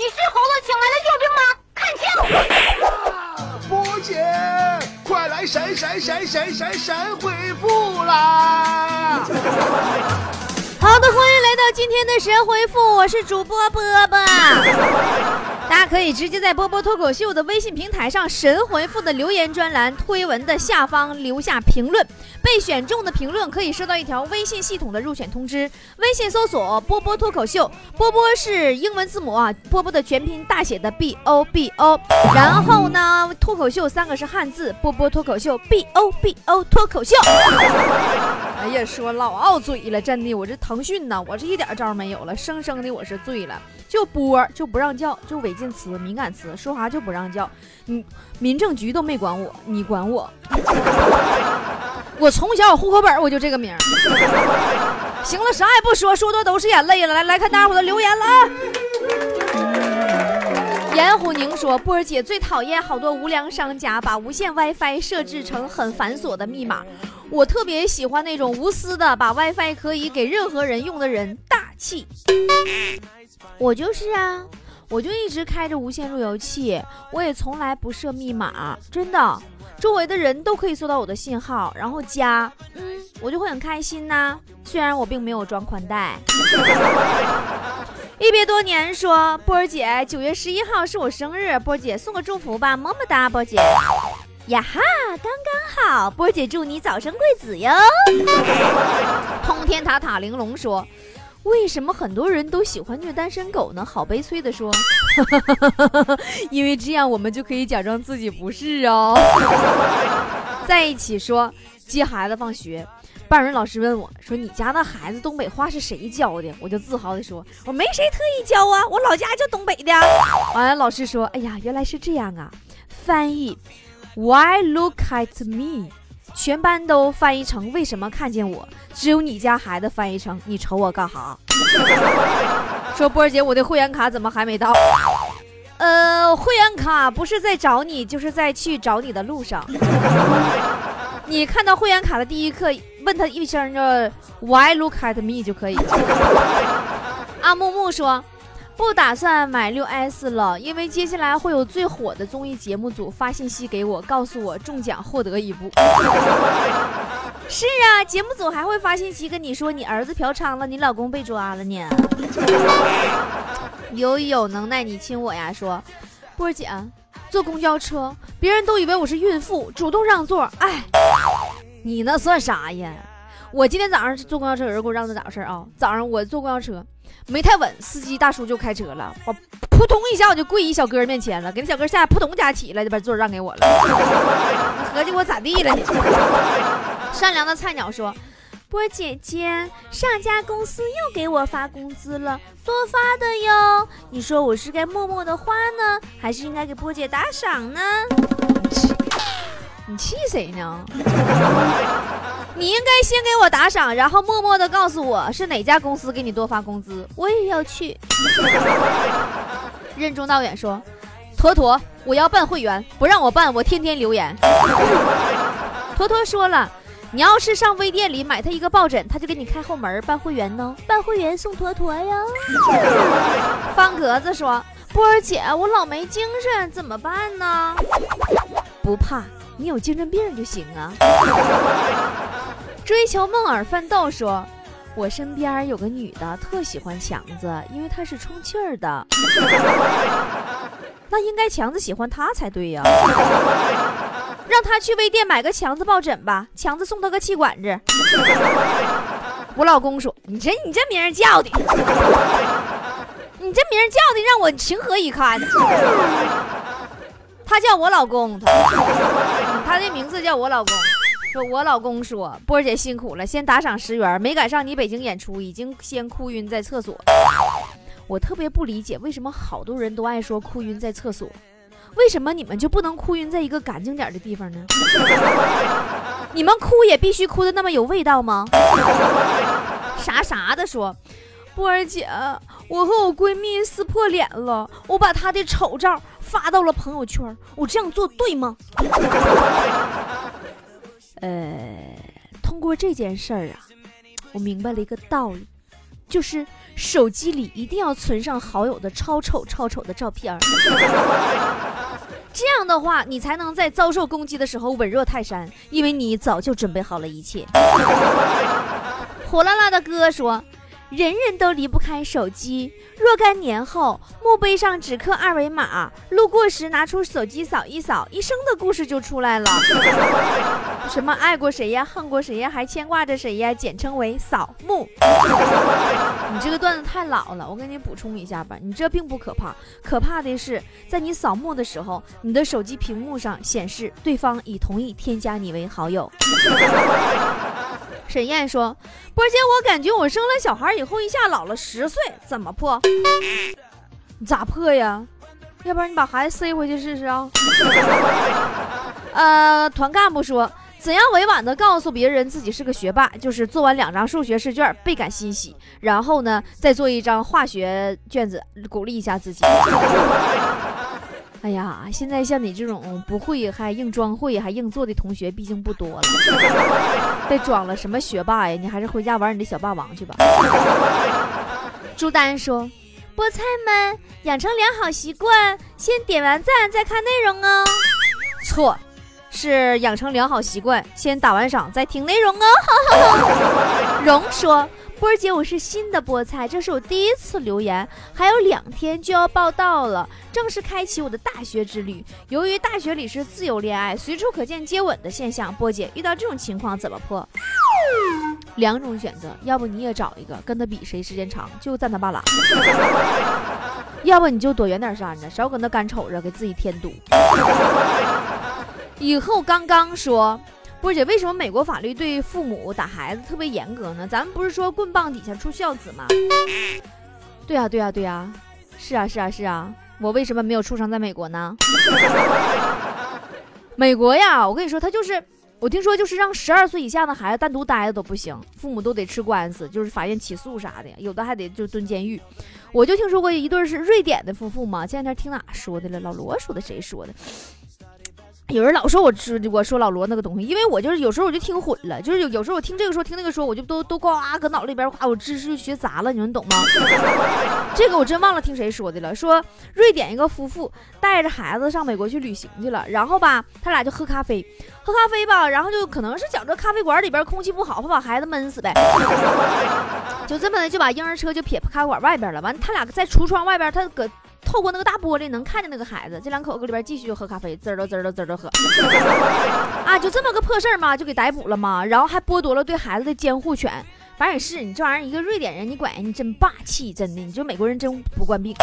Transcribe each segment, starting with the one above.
你是猴子请来的救兵吗？看清！波姐，快来闪闪闪闪闪闪回复啦！好的，欢迎来到今天的神回复，我是主播波波。大家可以直接在波波脱口秀的微信平台上神回复的留言专栏推文的下方留下评论，被选中的评论可以收到一条微信系统的入选通知。微信搜索波波脱口秀，波波是英文字母啊，波波的全拼大写的 B O B O，然后呢，脱口秀三个是汉字，波波脱口秀 B O B O 脱口秀。哎呀，说老傲嘴了，真的，我这腾讯呐，我这一点招没有了，生生的我是醉了，就播就不让叫，就违禁词、敏感词，说啥就不让叫，你民政局都没管我，你管我，我从小户口本我就这个名。行了，啥也不说，说多都是眼泪了，来来看大伙的留言了啊。严虎宁说：“波儿姐最讨厌好多无良商家把无线 WiFi 设置成很繁琐的密码，我特别喜欢那种无私的把 WiFi 可以给任何人用的人，大气。我就是啊，我就一直开着无线路由器，我也从来不设密码，真的，周围的人都可以收到我的信号，然后加，嗯，我就会很开心呐。虽然我并没有装宽带。”一别多年说波儿姐，九月十一号是我生日，波儿姐送个祝福吧，么么哒，波儿姐。呀哈，刚刚好，波儿姐祝你早生贵子哟。通天塔塔玲珑说，为什么很多人都喜欢虐单身狗呢？好悲催的说，因为这样我们就可以假装自己不是哦。在一起说接孩子放学。班主任老师问我说：“你家那孩子东北话是谁教的？”我就自豪地说：“我没谁特意教啊，我老家就东北的。”完了，老师说：“哎呀，原来是这样啊！”翻译：Why look at me？全班都翻译成“为什么看见我”，只有你家孩子翻译成“你瞅我干哈？”说波儿姐，我的会员卡怎么还没到？呃，会员卡不是在找你，就是在去找你的路上。你看到会员卡的第一刻，问他一声就 Why look at me 就可以。阿木木说，不打算买六 S 了，因为接下来会有最火的综艺节目组发信息给我，告诉我中奖获得一部。是啊，节目组还会发信息跟你说你儿子嫖娼了，你老公被抓了呢。有有能耐你亲我呀，说波儿姐。坐公交车，别人都以为我是孕妇，主动让座。哎，你那算啥呀？我今天早上坐公交车，有人给我让的咋回事啊？早上我坐公交车没太稳，司机大叔就开车了，我扑通一下我就跪一小哥面前了，给那小哥下扑通家起来，就把座让给我了。合计我咋地了你？善良的菜鸟说。波姐姐，上家公司又给我发工资了，多发的哟。你说我是该默默的花呢，还是应该给波姐打赏呢？你气谁呢？你应该先给我打赏，然后默默的告诉我是哪家公司给你多发工资，我也要去。任重道远说：“坨坨，我要办会员，不让我办，我天天留言。”坨坨说了。你要是上微店里买他一个抱枕，他就给你开后门办会员呢。办会员送坨坨哟。方格子说：“波儿姐，我老没精神，怎么办呢？”不怕，你有精神病就行啊。追求梦儿奋斗说：“我身边有个女的特喜欢强子，因为她是充气儿的。那应该强子喜欢她才对呀。”让他去微店买个强子抱枕吧，强子送他个气管子。我老公说：“你这你这名儿叫的，你这名儿叫的让我情何以堪。”他叫我老公，他他的名字叫我老公。说我老公说：“波儿姐辛苦了，先打赏十元，没赶上你北京演出，已经先哭晕在厕所。”我特别不理解，为什么好多人都爱说哭晕在厕所。为什么你们就不能哭晕在一个干净点的地方呢？你们哭也必须哭的那么有味道吗？啥啥的说，波儿姐，我和我闺蜜撕破脸了，我把她的丑照发到了朋友圈，我这样做对吗？呃，通过这件事儿啊，我明白了一个道理，就是手机里一定要存上好友的超丑超丑的照片。这样的话，你才能在遭受攻击的时候稳若泰山，因为你早就准备好了一切。火辣辣的哥说。人人都离不开手机，若干年后，墓碑上只刻二维码，路过时拿出手机扫一扫，一生的故事就出来了。什么爱过谁呀，恨过谁呀，还牵挂着谁呀？简称为扫墓。你这个段子太老了，我给你补充一下吧。你这并不可怕，可怕的是在你扫墓的时候，你的手机屏幕上显示对方已同意添加你为好友。沈燕说：“波姐，我感觉我生了小孩以后一下老了十岁，怎么破？咋破呀？要不然你把孩子塞回去试试啊？” 呃，团干部说：“怎样委婉的告诉别人自己是个学霸？就是做完两张数学试卷，倍感欣喜，然后呢，再做一张化学卷子，鼓励一下自己。”哎呀，现在像你这种不会还硬装会还硬做的同学，毕竟不多了。被装了什么学霸呀？你还是回家玩你的小霸王去吧。朱丹说：“菠菜们养成良好习惯，先点完赞再看内容哦。”错，是养成良好习惯，先打完赏再听内容哦。荣说。波儿姐，我是新的菠菜，这是我第一次留言，还有两天就要报道了，正式开启我的大学之旅。由于大学里是自由恋爱，随处可见接吻的现象，波姐遇到这种情况怎么破？两种选择，要不你也找一个跟他比谁时间长，就赞他半拉；要不你就躲远点山着，少搁那干瞅着，给自己添堵。以后刚刚说。波姐，为什么美国法律对父母打孩子特别严格呢？咱们不是说棍棒底下出孝子吗？对呀，对呀，对呀，是啊，是啊，是啊。我为什么没有出生在美国呢？美国呀，我跟你说，他就是，我听说就是让十二岁以下的孩子单独待着都不行，父母都得吃官司，就是法院起诉啥的，有的还得就蹲监狱。我就听说过一对是瑞典的夫妇嘛，前两天听哪说的了？老罗说的，谁说的？有人老说我知我说老罗那个东西，因为我就是有时候我就听混了，就是有有时候我听这个说听那个说，我就都都呱搁脑子里边，哗我知识就学杂了，你们懂吗？这个我真忘了听谁说的了。说瑞典一个夫妇带着孩子上美国去旅行去了，然后吧，他俩就喝咖啡，喝咖啡吧，然后就可能是觉着咖啡馆里边空气不好，怕把孩子闷死呗，就这么的就把婴儿车就撇咖啡馆外边了。完，他俩在橱窗外边，他搁。透过那个大玻璃能看见那个孩子，这两口子里边继续就喝咖啡，滋儿滋儿滋儿喝，啊，就这么个破事儿嘛，就给逮捕了嘛，然后还剥夺了对孩子的监护权。反正也是你这玩意儿，一个瑞典人，你管人你真霸气，真的，你说美国人真不惯病。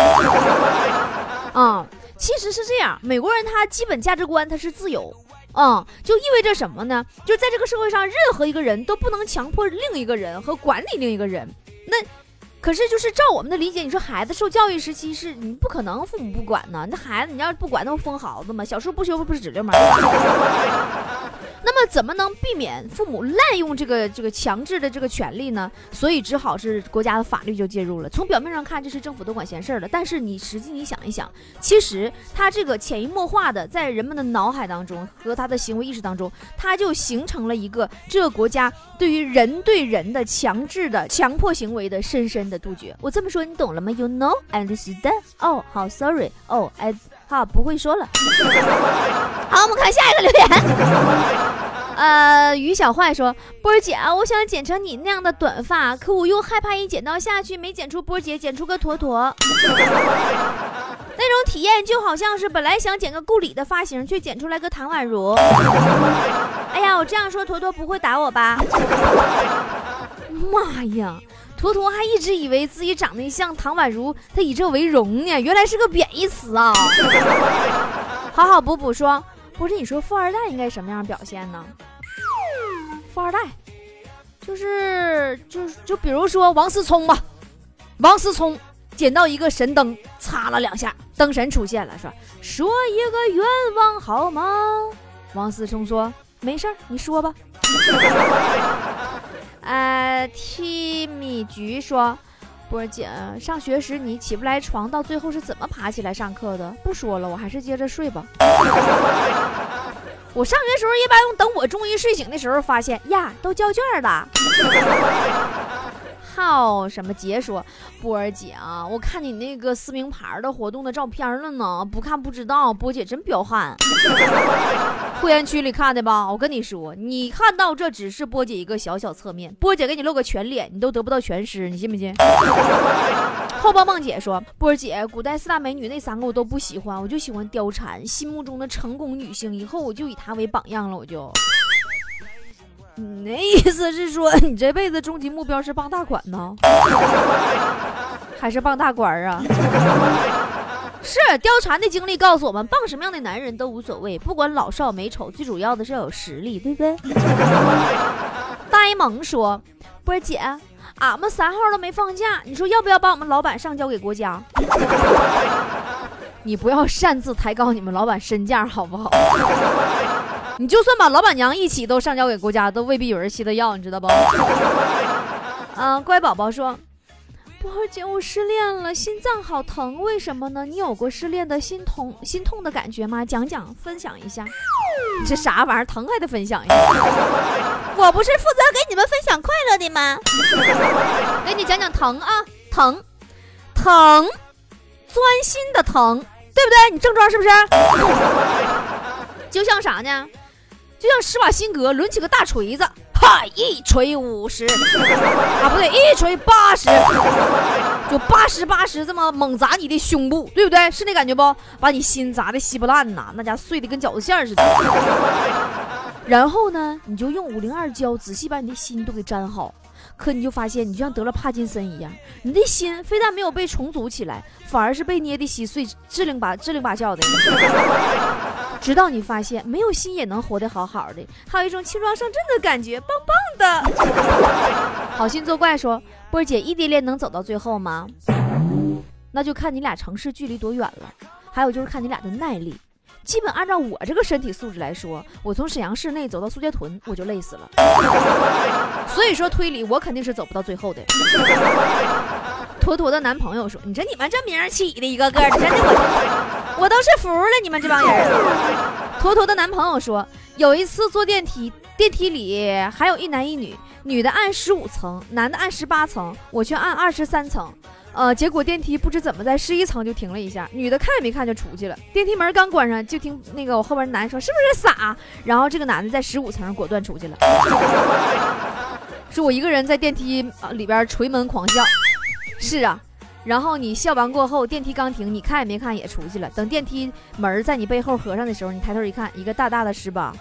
啊，其实是这样，美国人他基本价值观他是自由，嗯，就意味着什么呢？就在这个社会上，任何一个人都不能强迫另一个人和管理另一个人。那。可是，就是照我们的理解，你说孩子受教育时期是你不可能父母不管呢？那孩子你要是不管，那不疯耗子吗？小时候不学不是指溜吗？那么怎么能避免父母滥用这个这个强制的这个权利呢？所以只好是国家的法律就介入了。从表面上看，这是政府多管闲事儿了，但是你实际你想一想，其实他这个潜移默化的在人们的脑海当中和他的行为意识当中，他就形成了一个这个国家对于人对人的强制的强迫行为的深深的杜绝。我这么说你懂了吗？You know, understand? 哦，好，Sorry. 哦，I 好不会说了。好，我们看下一个留言。呃，于小坏说：“波儿姐啊，我想剪成你那样的短发，可我又害怕一剪刀下去没剪出波儿姐，剪出个坨坨。那种体验就好像是本来想剪个顾里的发型，却剪出来个唐宛如。哎呀，我这样说坨坨不会打我吧？妈呀，图图还一直以为自己长得像唐宛如，他以这为荣呢，原来是个贬义词啊！好好补补说。”不是你说富二代应该什么样表现呢？富二代就是就就比如说王思聪吧，王思聪捡到一个神灯，擦了两下，灯神出现了，说说一个愿望好吗？王思聪说没事儿，你说吧。呃，提米菊说。波儿姐，上学时你起不来床，到最后是怎么爬起来上课的？不说了，我还是接着睡吧。我上学时候一般用等我终于睡醒的时候，发现呀，都交卷了。号什么杰说，波儿姐啊，我看你那个撕名牌的活动的照片了呢，不看不知道，波姐真彪悍。会员区里看的吧？我跟你说，你看到这只是波姐一个小小侧面，波姐给你露个全脸，你都得不到全尸，你信不信？后棒棒姐说，波姐，古代四大美女那三个我都不喜欢，我就喜欢貂蝉，心目中的成功女性，以后我就以她为榜样了，我就。你那意思是说，你这辈子终极目标是傍大款呢，还是傍大官啊？是貂蝉的经历告诉我们，傍什么样的男人都无所谓，不管老少美丑，最主要的是要有实力，对不对？呆萌说：“波儿姐，俺们三号都没放假，你说要不要把我们老板上交给国家？你不要擅自抬高你们老板身价，好不好？你就算把老板娘一起都上交给国家，都未必有人稀得要，你知道不？”嗯，乖宝宝说。波儿姐，我失恋了，心脏好疼，为什么呢？你有过失恋的心痛心痛的感觉吗？讲讲，分享一下。这啥玩意儿？疼还得分享一下？我不是负责给你们分享快乐的吗？给你讲讲疼啊，疼，疼，钻心的疼，对不对？你症状是不是？就像啥呢？就像施瓦辛格抡起个大锤子。一锤五十啊，不对，一锤八十，就八十八十这么猛砸你的胸部，对不对？是那感觉不？把你心砸的稀巴烂呐，那家碎的跟饺子馅似的。然后呢，你就用五零二胶仔细把你的心都给粘好。可你就发现，你就像得了帕金森一样，你的心非但没有被重组起来，反而是被捏的稀碎，支灵八支灵八叫的。直到你发现，没有心也能活得好好的，还有一种轻装上阵的感觉，棒棒的。好心作怪说，波儿姐，异地恋能走到最后吗？那就看你俩城市距离多远了，还有就是看你俩的耐力。基本按照我这个身体素质来说，我从沈阳市内走到苏家屯，我就累死了。所以说推理，我肯定是走不到最后的。妥妥的男朋友说：“你说你们这名儿起的一个个的，真的我我都是服了你们这帮人。”坨坨的男朋友说：“有一次坐电梯，电梯里还有一男一女，女的按十五层，男的按十八层，我却按二十三层。”呃，结果电梯不知怎么在十一层就停了一下，女的看也没看就出去了。电梯门刚关上，就听那个我后边男的说：“是不是傻？”然后这个男的在十五层果断出去了。是我一个人在电梯里边捶门狂笑。是啊，然后你笑完过后，电梯刚停，你看也没看也出去了。等电梯门在你背后合上的时候，你抬头一看，一个大大的十八。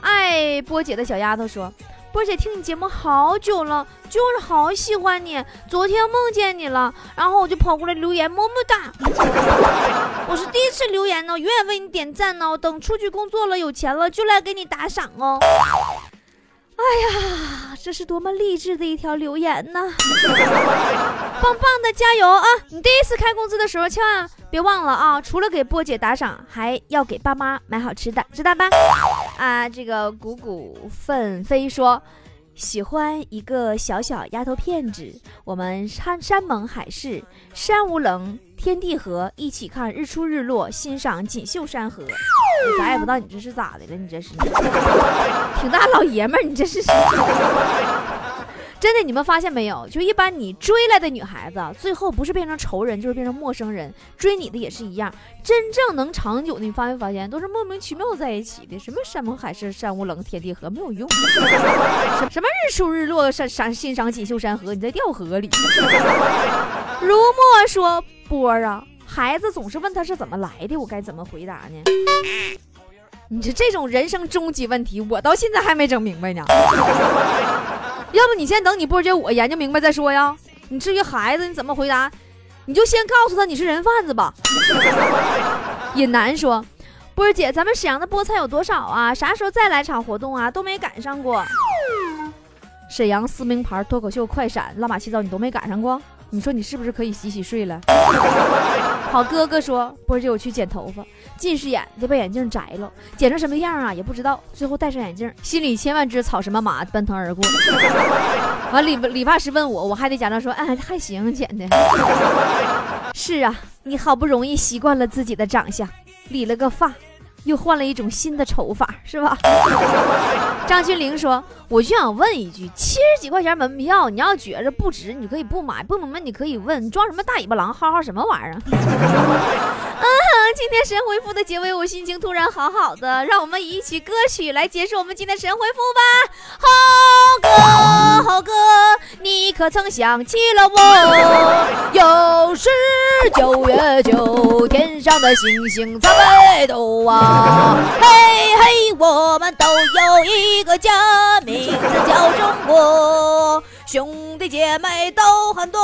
爱波姐的小丫头说。波姐听你节目好久了，就是好喜欢你。昨天梦见你了，然后我就跑过来留言，么么哒。我是第一次留言呢，永远为你点赞呢。等出去工作了，有钱了就来给你打赏哦。哎呀，这是多么励志的一条留言呢！棒棒的，加油啊！你第一次开工资的时候，千万别忘了啊！除了给波姐打赏，还要给爸妈买好吃的，知道吧？啊，这个谷谷奋飞说。喜欢一个小小丫头片子，我们山山盟海誓，山无棱，天地合，一起看日出日落，欣赏锦绣山河。咱也不知道你这是咋的了，你这是 挺大老爷们儿，你这是。真的，你们发现没有？就一般你追来的女孩子，最后不是变成仇人，就是变成陌生人。追你的也是一样，真正能长久的，你发没发现，都是莫名其妙在一起的。什么山盟海誓、山无棱、天地合，没有用。什么日出日落、山山欣赏锦绣山河，你在掉河里。如墨说：“波儿啊，孩子总是问他是怎么来的，我该怎么回答呢？”你这这种人生终极问题，我到现在还没整明白呢。要不你先等你波姐我研究明白再说呀。你至于孩子你怎么回答，你就先告诉他你是人贩子吧。尹楠说：“波姐，咱们沈阳的菠菜有多少啊？啥时候再来场活动啊？都没赶上过。”沈阳撕名牌脱口秀快闪拉马七糟你都没赶上过？你说你是不是可以洗洗睡了？好哥哥说，波姐我去剪头发，近视眼得把眼镜摘了，剪成什么样啊也不知道，最后戴上眼镜，心里千万只草什么马奔腾而过。完理理发师问我，我还得假装说，哎还行剪的。是啊，你好不容易习惯了自己的长相，理了个发，又换了一种新的丑法，是吧？张君玲说：“我就想问一句，七十几块钱门票，你要觉着不值，你可以不买；不明白，你可以问。装什么大尾巴狼？嚎嚎什么玩意儿？”嗯，今天神回复的结尾，我心情突然好好的，让我们以一曲歌曲来结束我们今天神回复吧。好哥，好哥，你可曾想起了我？又是九月九，天上的星星在北斗啊！嘿嘿，我们都有一个家，名字叫中国。兄弟姐妹都很多，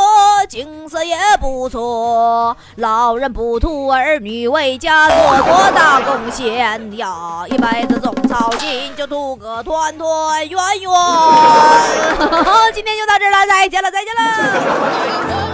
景色也不错。老人不图儿女为家做多大贡献呀，一辈子总操心，就图个团团圆圆。今天就到这了，再见了，再见了。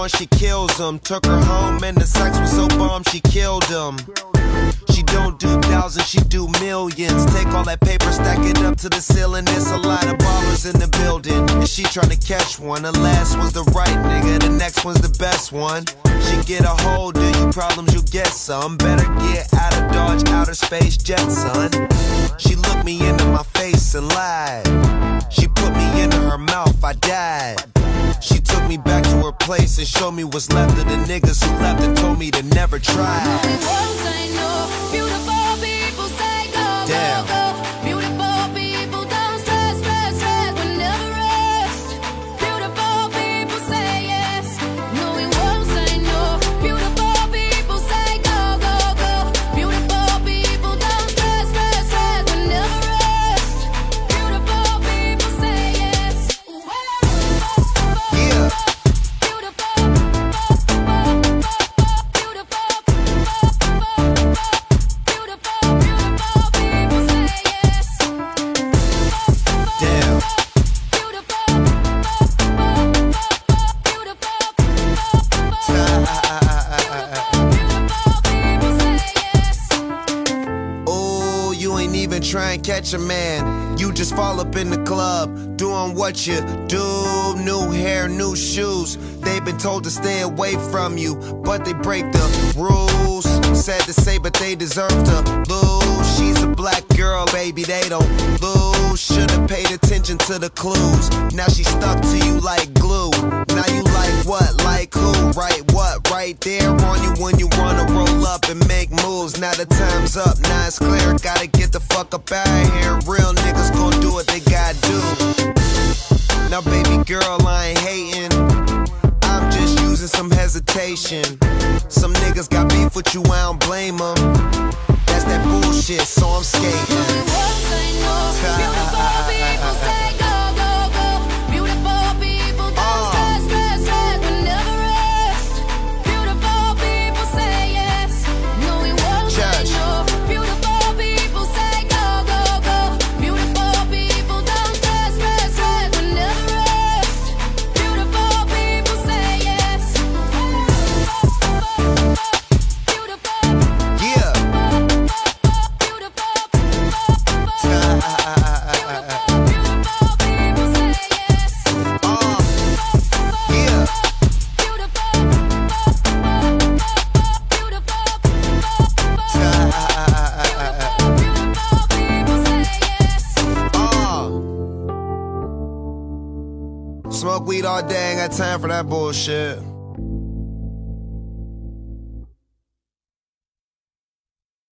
On, she kills him. Took her home and the sex was so bomb, she killed him. She don't do thousands, she do millions. Take all that paper, stack it up to the ceiling. There's a lot of ballers in the building. And she trying to catch one. The last one's the right nigga, the next one's the best one. She get a hold of you, problems you get some. Better get out of Dodge, outer space jet, son. She looked me into my face and lied. She put me into her mouth, I died. She took me back to her place and showed me what's left of the niggas who left and told me to never try. Damn. Catch a man. You just fall up in the club, doing what you do. New hair, new shoes. They've been told to stay away from you, but they break the rules. Sad to say, but they deserve to lose. She's a black girl, baby, they don't lose. Should've paid attention to the clues. Now she's stuck to you like glue. Now you like what? Like who? Right what? Right there on you when you wanna roll up and make moves. Now the time's up, now it's clear. Gotta get the fuck up out of here. Real niggas gon' do what they gotta do. Now, baby girl, I ain't hating. I'm just using some hesitation. Some niggas got beef with you, I don't blame them. That's that bullshit, so I'm skating. Smoke weed all day, ain't got for that bullshit.